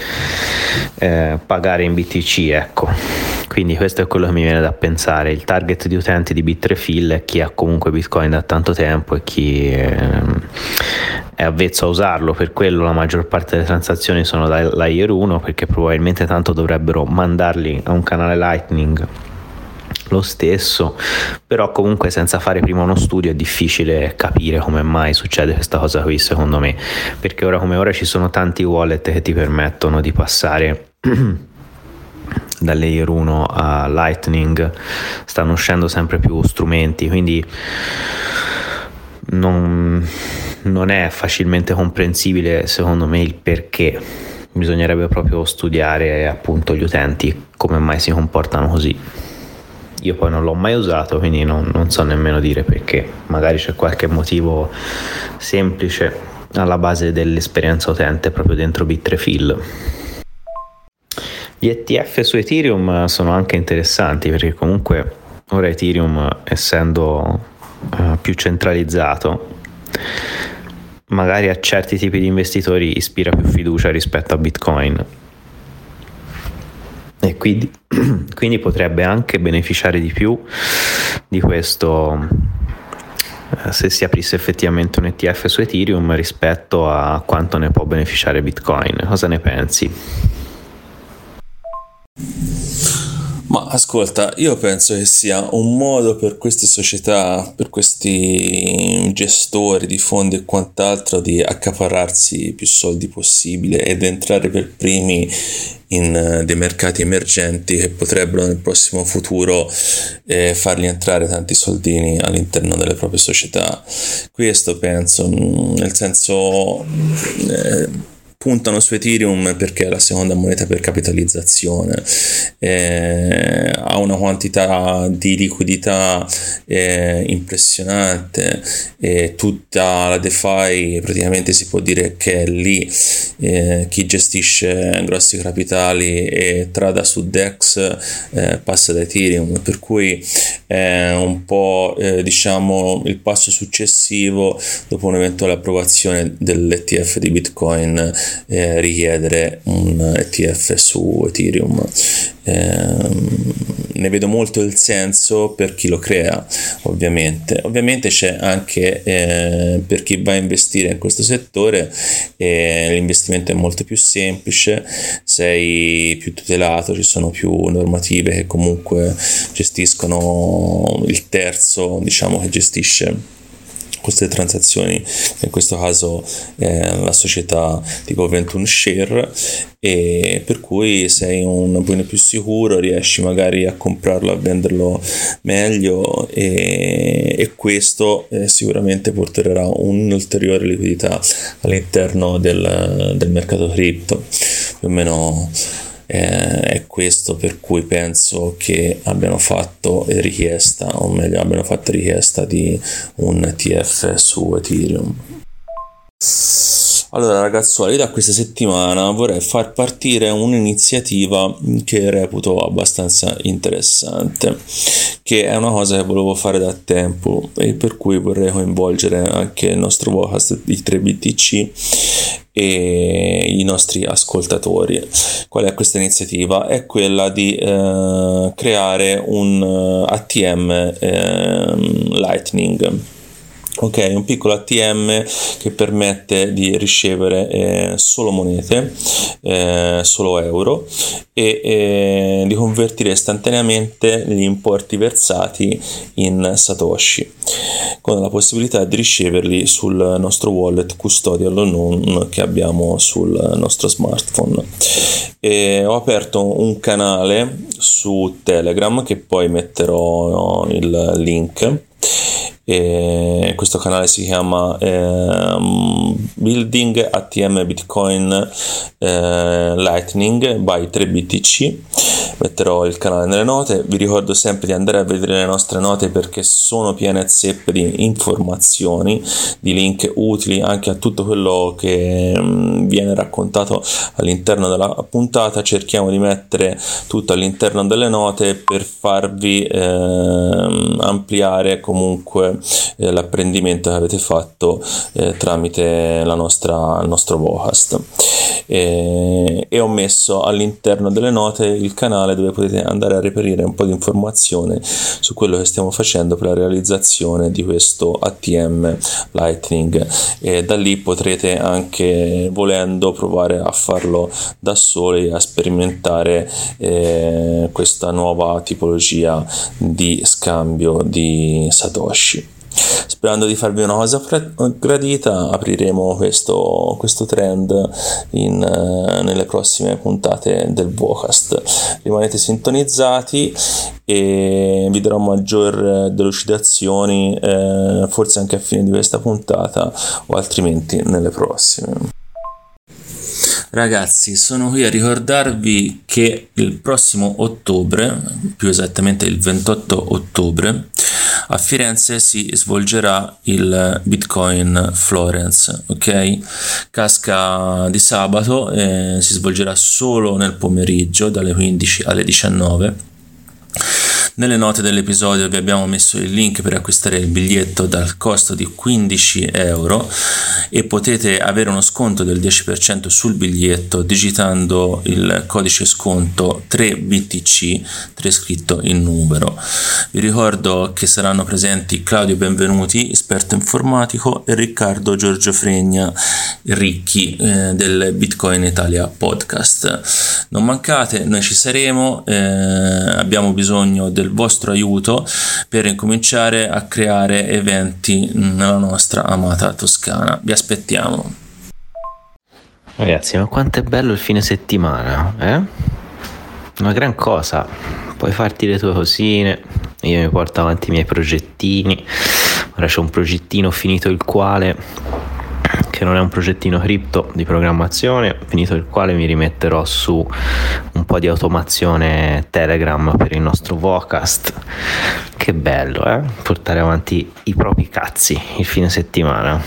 S3: eh, pagare in BTC ecco. Quindi questo è quello che mi viene da pensare. Il target di utenti di Bitrefill è chi ha comunque Bitcoin da tanto tempo e chi eh, è avvezzo a usarlo. Per quello la maggior parte delle transazioni sono da layer 1 perché probabilmente tanto dovrebbero mandarli a un canale Lightning lo stesso, però comunque senza fare prima uno studio è difficile capire come mai succede questa cosa qui secondo me, perché ora come ora ci sono tanti wallet che ti permettono di passare da layer 1 a Lightning, stanno uscendo sempre più strumenti, quindi non, non è facilmente comprensibile secondo me il perché. Bisognerebbe proprio studiare appunto gli utenti come mai si comportano così. Io poi non l'ho mai usato, quindi non, non so nemmeno dire perché. Magari c'è qualche motivo semplice alla base dell'esperienza utente proprio dentro Bitrefill. Gli ETF su Ethereum sono anche interessanti perché comunque ora Ethereum essendo uh, più centralizzato magari a certi tipi di investitori ispira più fiducia rispetto a Bitcoin e quindi, quindi potrebbe anche beneficiare di più di questo eh, se si aprisse effettivamente un ETF su Ethereum rispetto a quanto ne può beneficiare Bitcoin. Cosa ne pensi?
S4: Ma ascolta, io penso che sia un modo per queste società, per questi gestori di fondi e quant'altro di accaparrarsi più soldi possibile ed entrare per primi in uh, dei mercati emergenti che potrebbero nel prossimo futuro eh, fargli entrare tanti soldini all'interno delle proprie società. Questo penso, mm, nel senso... Eh, puntano su Ethereum perché è la seconda moneta per capitalizzazione, eh, ha una quantità di liquidità eh, impressionante e tutta la DeFi praticamente si può dire che è lì. Eh, chi gestisce grossi capitali e trada su DEX eh, passa da Ethereum. Per cui è un po' eh, diciamo il passo successivo dopo un'eventuale approvazione dell'ETF di Bitcoin eh, richiedere un ETF su Ethereum. Eh, ne vedo molto il senso per chi lo crea ovviamente. Ovviamente c'è anche eh, per chi va a investire in questo settore eh, l'investimento è molto più semplice sei più tutelato ci sono più normative che comunque gestiscono il terzo diciamo che gestisce queste transazioni, in questo caso eh, la società tipo 21 Share, e per cui sei un buono più sicuro, riesci magari a comprarlo, a venderlo meglio e, e questo eh, sicuramente porterà un'ulteriore liquidità all'interno del, del mercato cripto, più o meno eh, è questo per cui penso che abbiano fatto richiesta, o meglio, abbiano fatto richiesta di un ETF su Ethereum. Allora ragazzuoli, da questa settimana vorrei far partire un'iniziativa che reputo abbastanza interessante, che è una cosa che volevo fare da tempo e per cui vorrei coinvolgere anche il nostro podcast di 3BTC e i nostri ascoltatori. Qual è questa iniziativa? È quella di eh, creare un ATM eh, Lightning ok un piccolo ATM che permette di ricevere eh, solo monete eh, solo euro e eh, di convertire istantaneamente gli importi versati in satoshi con la possibilità di riceverli sul nostro wallet custodial unknown che abbiamo sul nostro smartphone. E ho aperto un canale su telegram che poi metterò il link e questo canale si chiama eh, Building ATM Bitcoin eh, Lightning by 3BTC metterò il canale nelle note. Vi ricordo sempre di andare a vedere le nostre note perché sono piene zeppe di informazioni di link utili anche a tutto quello che mh, viene raccontato all'interno della puntata. Cerchiamo di mettere tutto all'interno delle note per farvi eh, ampliare comunque eh, l'apprendimento che avete fatto eh, tramite nostra, il nostro vocast e, e, ho messo all'interno delle note il canale dove potete andare a reperire un po' di informazione su quello che stiamo facendo per la realizzazione di questo ATM Lightning. E da lì potrete anche volendo provare a farlo da soli a sperimentare eh, questa nuova tipologia di scambio di Satoshi sperando di farvi una cosa gradita apriremo questo, questo trend in, uh, nelle prossime puntate del Vocast. Rimanete sintonizzati e vi darò maggior delucidazioni eh, forse anche a fine di questa puntata o altrimenti nelle prossime. Ragazzi, sono qui a ricordarvi che il prossimo ottobre, più esattamente il 28 ottobre, a Firenze si svolgerà il Bitcoin Florence, ok? Casca di sabato, eh, si svolgerà solo nel pomeriggio dalle 15 alle 19 nelle note dell'episodio vi abbiamo messo il link per acquistare il biglietto dal costo di 15 euro e potete avere uno sconto del 10% sul biglietto digitando il codice sconto 3BTC, 3 scritto in numero. Vi ricordo che saranno presenti Claudio Benvenuti, esperto informatico, e Riccardo Giorgio Fregna, Ricchi eh, del Bitcoin Italia podcast. Non mancate, noi ci saremo, eh, abbiamo bisogno del del vostro aiuto per incominciare a creare eventi nella nostra amata Toscana. Vi aspettiamo.
S3: Ragazzi, ma quanto è bello il fine settimana, eh? Una gran cosa. Puoi farti le tue cosine, io mi porto avanti i miei progettini. Ora c'è un progettino finito il quale che non è un progettino cripto di programmazione, finito il quale mi rimetterò su un po' di automazione Telegram per il nostro Vocast. Che bello, eh? Portare avanti i propri cazzi il fine settimana.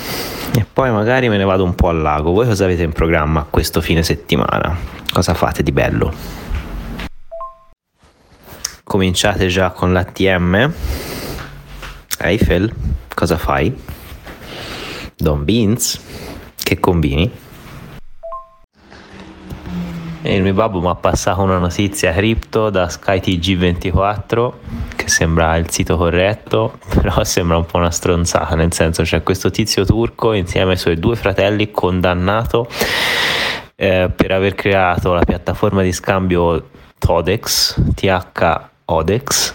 S3: E poi magari me ne vado un po' al lago. Voi cosa avete in programma questo fine settimana? Cosa fate di bello? Cominciate già con l'ATM? Eiffel, cosa fai? Don Beans, che combini? E il mio babbo mi ha passato una notizia cripto da SkyTG24 che sembra il sito corretto, però sembra un po' una stronzata, nel senso c'è questo tizio turco insieme ai suoi due fratelli condannato eh, per aver creato la piattaforma di scambio Todex, TH Odex,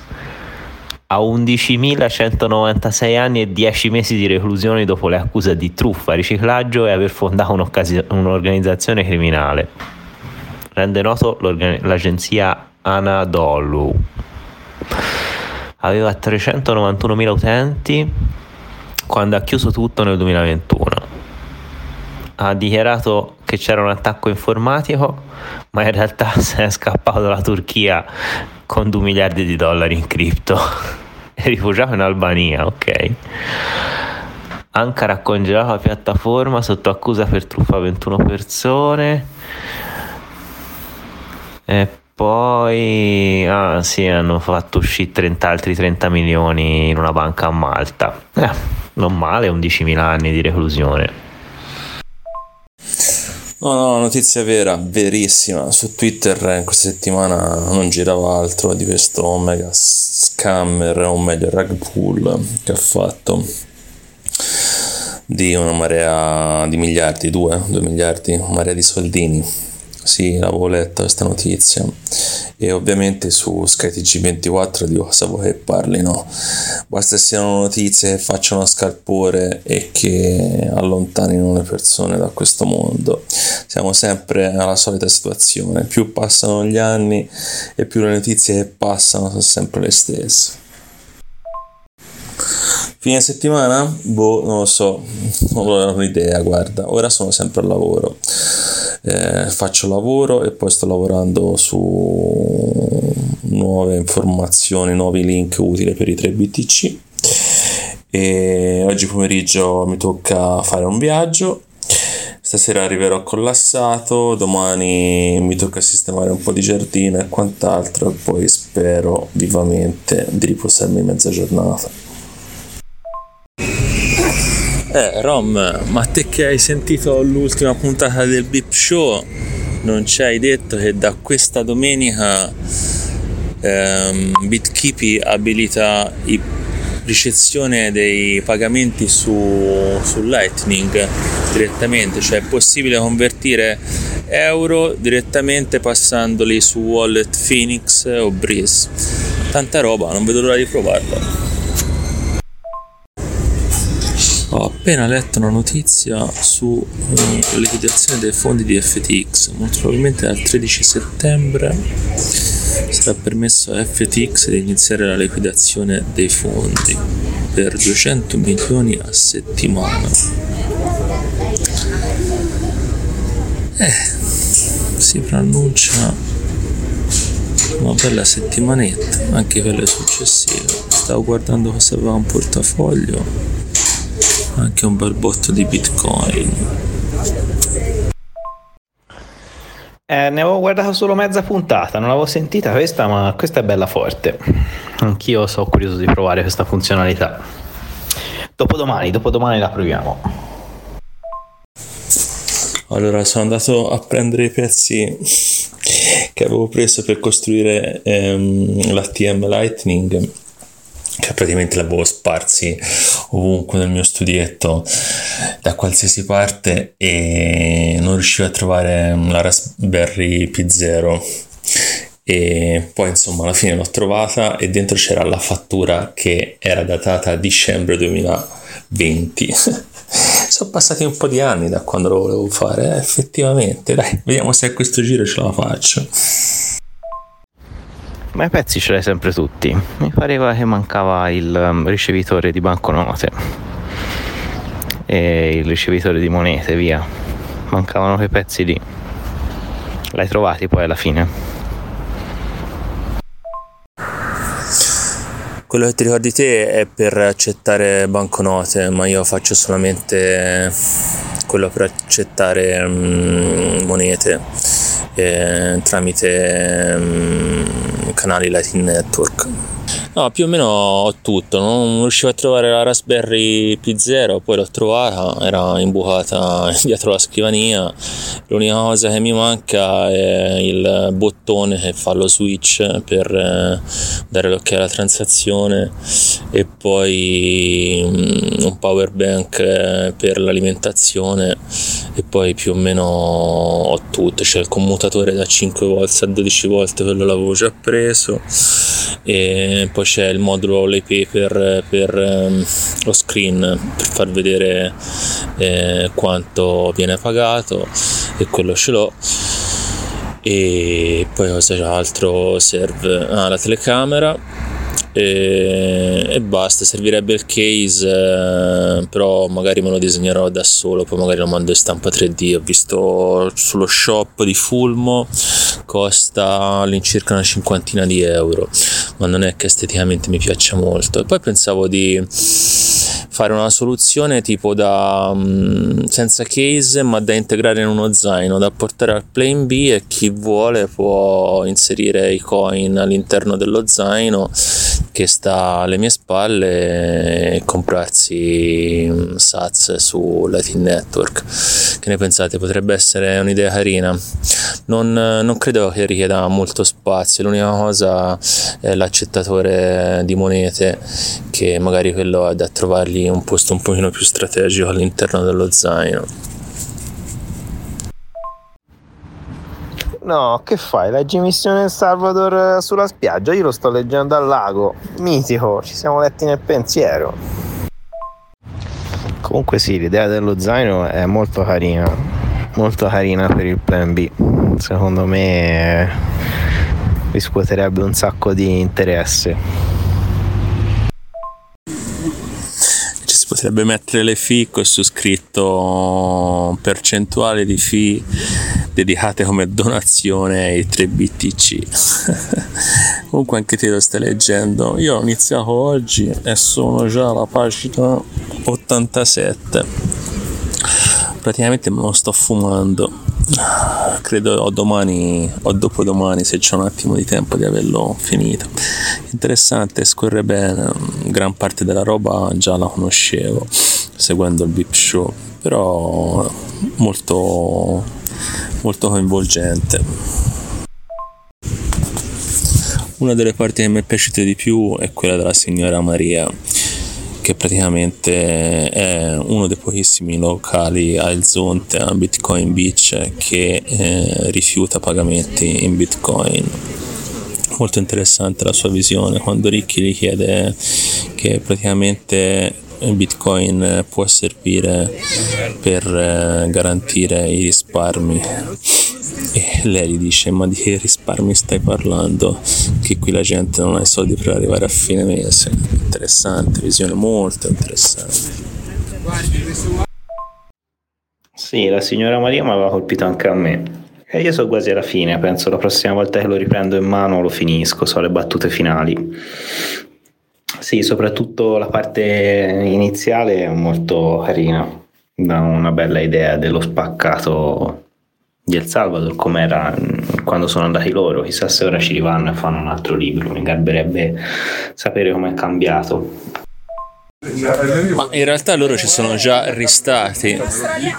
S3: a 11.196 anni e 10 mesi di reclusione dopo le accuse di truffa, riciclaggio e aver fondato un'organizzazione criminale. Rende noto l'agenzia Anadolu. Aveva 391.000 utenti quando ha chiuso tutto nel 2021. Ha dichiarato che c'era un attacco informatico, ma in realtà se è scappato dalla Turchia con 2 miliardi di dollari in cripto. È rifugiato in Albania, ok. Ankara ha congelato la piattaforma sotto accusa per truffa 21 persone. E poi, ah sì, hanno fatto uscire 30, altri 30 milioni in una banca a Malta. Eh, non male, 11.000 anni di reclusione.
S4: No, no, notizia vera, verissima. Su Twitter in questa settimana non girava altro di questo mega scammer, o meglio rug pull che ha fatto di una marea di miliardi, due, due miliardi, una marea di soldini sì, l'avevo letta questa notizia e ovviamente su SkyTG24 di cosa vuoi che parlino. Basta siano notizie che facciano scalpore e che allontanino le persone da questo mondo. Siamo sempre alla solita situazione, più passano gli anni e più le notizie che passano sono sempre le stesse. Fine settimana? Boh, non lo so, non ho un'idea, guarda, ora sono sempre al lavoro. Eh, faccio lavoro e poi sto lavorando su nuove informazioni, nuovi link utili per i 3 BTC e oggi pomeriggio mi tocca fare un viaggio. Stasera arriverò collassato domani mi tocca sistemare un po' di giardino e quant'altro e poi spero vivamente di riposarmi mezza giornata
S6: eh, Rom, ma te che hai sentito l'ultima puntata del Beep Show, non ci hai detto che da questa domenica ehm, BitKeepy abilita la ricezione dei pagamenti su, su Lightning direttamente, cioè è possibile convertire euro direttamente passandoli su wallet Phoenix o Breeze. Tanta roba, non vedo l'ora di provarlo. Ho appena letto una notizia sulla uh, liquidazione dei fondi di FTX. Molto probabilmente dal 13 settembre sarà permesso a FTX di iniziare la liquidazione dei fondi per 200 milioni a settimana. Eh, si preannuncia una bella settimanetta anche per le successive. Stavo guardando cosa aveva un portafoglio anche un bel botto di bitcoin.
S3: Eh, ne avevo guardato solo mezza puntata, non l'avevo sentita questa, ma questa è bella forte. Anch'io sono curioso di provare questa funzionalità. Dopodomani, dopodomani la proviamo.
S4: Allora, sono andato a prendere i pezzi che avevo preso per costruire ehm, l'ATM Lightning che praticamente l'avevo sparsi ovunque nel mio studietto da qualsiasi parte e non riuscivo a trovare la Raspberry P0 e poi insomma alla fine l'ho trovata e dentro c'era la fattura che era datata a dicembre 2020 sono passati un po' di anni da quando lo volevo fare eh, effettivamente. Dai vediamo se a questo giro ce la faccio
S3: ma i pezzi ce l'hai sempre tutti. Mi pareva che mancava il um, ricevitore di banconote. e il ricevitore di monete, via. Mancavano quei pezzi lì. L'hai trovati poi alla fine?
S4: Quello che ti ricordi te è per accettare banconote, ma io faccio solamente quello per accettare mm, monete eh, tramite mm, canali Lightning Network. No, più o meno ho tutto, non riuscivo a trovare la Raspberry P0, poi l'ho trovata, era imbucata dietro la scrivania. L'unica cosa che mi manca è il bottone che fa lo switch per eh, dare l'ok alla transazione e poi mm, un power bank eh, per l'alimentazione e poi più o meno ho tutto, c'è il commutatore da 5 volt a 12 volt, quello l'avevo già preso e poi c'è il modulo LP per, um, lo screen per far vedere eh, quanto viene pagato e quello ce l'ho. E poi cosa altro? Serve ah, la telecamera e, e, basta servirebbe il case eh, però magari me lo disegnerò da solo poi magari lo mando in stampa 3D ho visto sullo shop di Fulmo costa all'incirca una cinquantina di euro ma non è che esteticamente mi piaccia molto. E poi pensavo di fare una soluzione tipo da um, senza case ma da integrare in uno zaino da portare al plane B e chi vuole può inserire i coin all'interno dello zaino che sta alle mie spalle e comprarsi Sats su Latin Network. Che ne pensate? Potrebbe essere un'idea carina. Non, non credo che richieda molto spazio, l'unica cosa è l'accettatore di monete che magari quello è da trovargli un posto un pochino più strategico all'interno dello zaino.
S3: No, che fai? Leggi Missione Salvador eh, sulla spiaggia? Io lo sto leggendo al lago. Mitico, ci siamo letti nel pensiero. Comunque sì, l'idea dello zaino è molto carina. Molto carina per il plan B. Secondo me eh, riscuoterebbe un sacco di interesse.
S4: Potrebbe mettere le fee con su scritto percentuale di fee dedicate come donazione ai 3 BTC comunque anche te lo stai leggendo. Io ho iniziato oggi e sono già alla pagina 87 praticamente me lo sto fumando credo o domani o dopodomani se c'è un attimo di tempo di averlo finito. Interessante scorre bene gran parte della roba già la conoscevo seguendo il VIP show però molto molto coinvolgente. Una delle parti che mi è piaciuta di più è quella della signora Maria che praticamente è uno dei pochissimi locali a Il Zonte, a Bitcoin Beach, che eh, rifiuta pagamenti in Bitcoin. Molto interessante la sua visione quando Ricchi gli chiede che praticamente Bitcoin può servire per eh, garantire i risparmi. E lei gli dice ma di che risparmi stai parlando? Che qui la gente non ha i soldi per arrivare a fine mese. Interessante visione molto interessante.
S3: Sì la signora Maria mi aveva colpito anche a me. E io sono quasi alla fine penso la prossima volta che lo riprendo in mano lo finisco so le battute finali sì soprattutto la parte iniziale è molto carina. Dà una bella idea dello spaccato di El Salvador come era quando sono andati loro. Chissà se ora ci rivanno e fanno un altro libro. Mi garberebbe sapere com'è cambiato.
S4: Ma in realtà loro ci sono già ristati.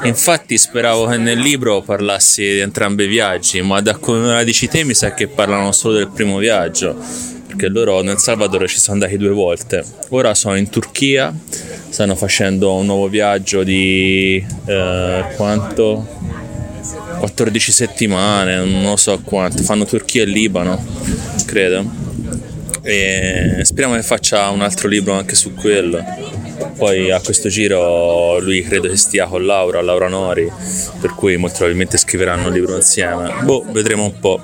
S4: Infatti speravo che nel libro parlassi di entrambi i viaggi ma da come la dici te mi sa che parlano solo del primo viaggio perché loro nel Salvador ci sono andati due volte ora sono in Turchia stanno facendo un nuovo viaggio di eh, quanto 14 settimane, non so quanto, fanno Turchia e Libano, credo. E speriamo che faccia un altro libro anche su quello. Poi a questo giro lui credo che stia con Laura, Laura Nori, per cui molto probabilmente scriveranno un libro insieme. Boh, vedremo un po'.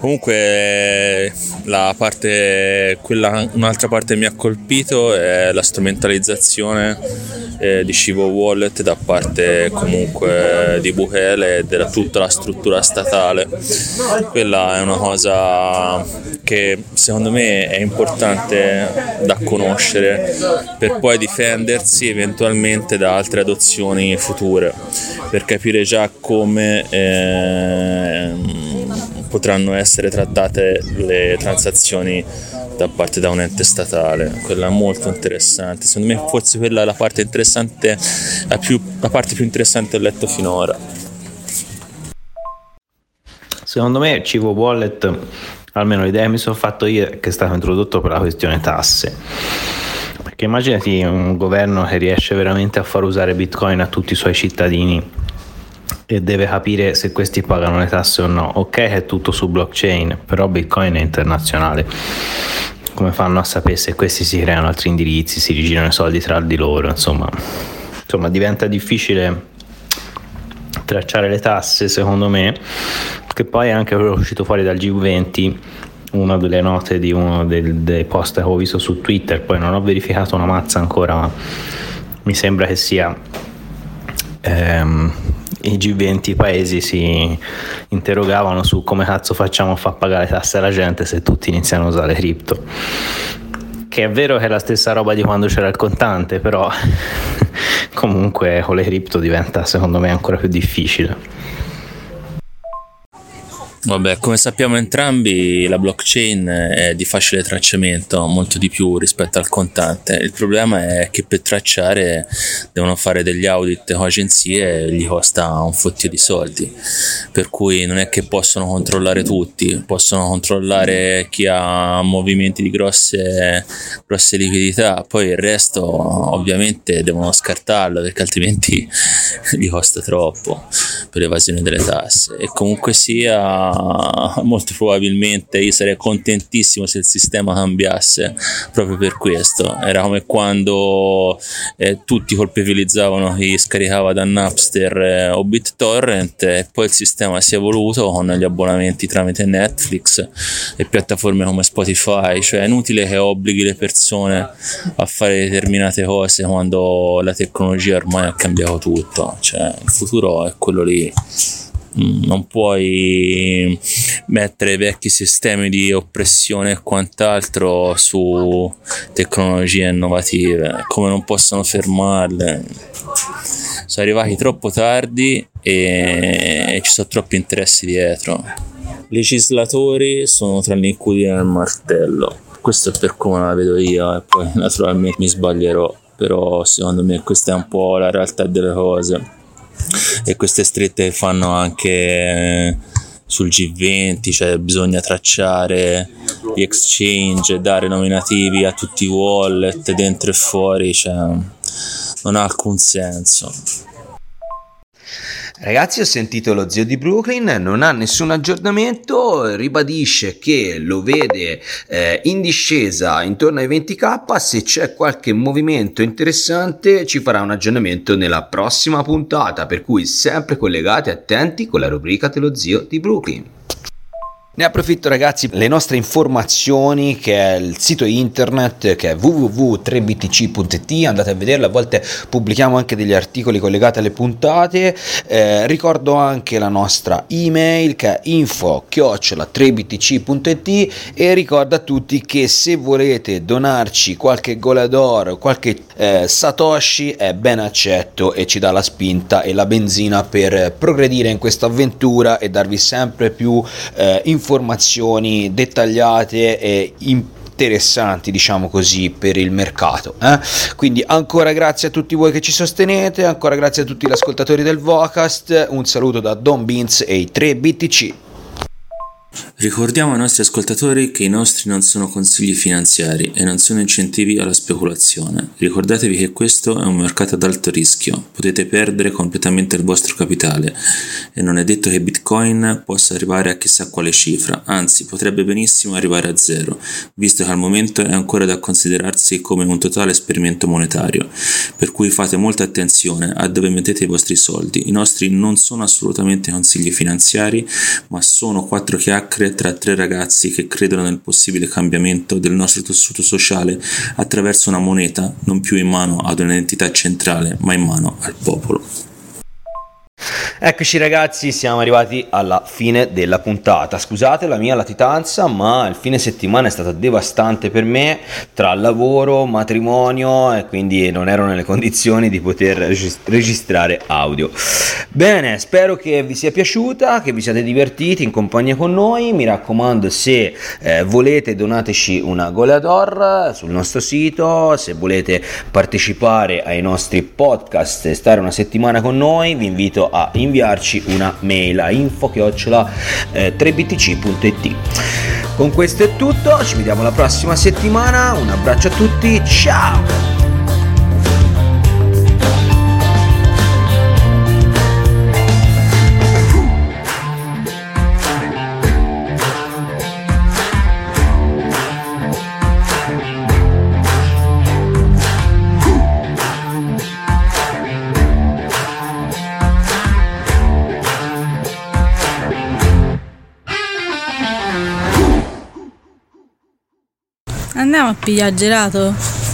S4: Comunque la parte, quella, un'altra parte che mi ha colpito è la strumentalizzazione eh, di Shivo Wallet da parte comunque di Bukele e della tutta la struttura statale. Quella è una cosa che secondo me è importante da conoscere per poi difendersi eventualmente da altre adozioni future, per capire già come eh, potranno essere trattate le transazioni da parte da un ente statale, quella molto interessante, secondo me forse quella è la parte interessante, la, più, la parte più interessante che ho letto finora.
S3: Secondo me Civo Wallet, almeno l'idea che mi sono fatto io che è stato introdotto per la questione tasse. Perché immaginati un governo che riesce veramente a far usare Bitcoin a tutti i suoi cittadini e deve capire se questi pagano le tasse o no. Ok, è tutto su blockchain, però Bitcoin è internazionale. Come fanno a sapere se questi si creano altri indirizzi, si rigirano i soldi tra di loro? Insomma, insomma diventa difficile tracciare le tasse, secondo me, che poi è anche quello uscito fuori dal G20 una delle note di uno dei, dei post che ho visto su Twitter, poi non ho verificato una mazza ancora, ma mi sembra che sia ehm, i G20 paesi si interrogavano su come cazzo facciamo a far pagare tasse alla gente se tutti iniziano a usare cripto. Che è vero che è la stessa roba di quando c'era il contante, però comunque con le cripto diventa secondo me ancora più difficile.
S4: Vabbè, come sappiamo entrambi, la blockchain è di facile tracciamento, molto di più rispetto al contante. Il problema è che per tracciare devono fare degli audit con agenzie e gli costa un fottio di soldi. Per cui non è che possono controllare tutti, possono controllare chi ha movimenti di grosse, grosse liquidità, poi il resto ovviamente devono scartarlo perché altrimenti gli costa troppo per l'evasione delle tasse. E comunque sia molto probabilmente io sarei contentissimo se il sistema cambiasse proprio per questo. Era come quando eh, tutti colpevolizzavano chi scaricava da Napster eh, o BitTorrent e poi il sistema si è evoluto con gli abbonamenti tramite Netflix e piattaforme come Spotify, cioè è inutile che obblighi le persone a fare determinate cose quando la tecnologia ormai ha cambiato tutto, cioè il futuro è quello lì. Non puoi mettere vecchi sistemi di oppressione e quant'altro su tecnologie innovative, come non possono fermarle. Sono arrivati troppo tardi e ci sono troppi interessi dietro. Legislatori sono tra l'incudine e il martello. Questo è per come la vedo io e poi naturalmente mi sbaglierò, però secondo me questa è un po' la realtà delle cose e queste strette fanno anche eh, sul G20, cioè bisogna tracciare gli exchange, dare nominativi a tutti i wallet dentro e fuori, cioè non ha alcun senso.
S2: Ragazzi, ho sentito lo zio di Brooklyn, non ha nessun aggiornamento, ribadisce che lo vede eh, in discesa intorno ai 20k, se c'è qualche movimento interessante ci farà un aggiornamento nella prossima puntata, per cui sempre collegati attenti con la rubrica dello zio di Brooklyn. Ne approfitto ragazzi, le nostre informazioni che è il sito internet che è www.3btc.it, andate a vederlo, a volte pubblichiamo anche degli articoli collegati alle puntate, eh, ricordo anche la nostra email che è info-3btc.it e ricordo a tutti che se volete donarci qualche golador, qualche eh, satoshi è ben accetto e ci dà la spinta e la benzina per progredire in questa avventura e darvi sempre più eh, informazioni informazioni dettagliate e interessanti diciamo così per il mercato eh? quindi ancora grazie a tutti voi che ci sostenete ancora grazie a tutti gli ascoltatori del Vocast un saluto da Don Beans e i 3 BTC
S4: Ricordiamo ai nostri ascoltatori che i nostri non sono consigli finanziari e non sono incentivi alla speculazione. Ricordatevi che questo è un mercato ad alto rischio, potete perdere completamente il vostro capitale e non è detto che Bitcoin possa arrivare a chissà quale cifra, anzi potrebbe benissimo arrivare a zero, visto che al momento è ancora da considerarsi come un totale esperimento monetario. Per cui fate molta attenzione a dove mettete i vostri soldi. I nostri non sono assolutamente consigli finanziari, ma sono quattro chiacchiere tra tre ragazzi che credono nel possibile cambiamento del nostro tessuto sociale attraverso una moneta non più in mano ad un'entità centrale, ma in mano al popolo.
S2: Eccoci ragazzi, siamo arrivati alla fine della puntata. Scusate la mia latitanza, ma il fine settimana è stato devastante per me tra lavoro, matrimonio e quindi non ero nelle condizioni di poter registrare audio. Bene, spero che vi sia piaciuta, che vi siate divertiti in compagnia con noi. Mi raccomando, se eh, volete donateci una goleador sul nostro sito, se volete partecipare ai nostri podcast e stare una settimana con noi, vi invito a inviarci una mail a info-3btc.it. Eh, Con questo è tutto, ci vediamo la prossima settimana, un abbraccio a tutti, ciao!
S7: Andiamo a pigliare gelato?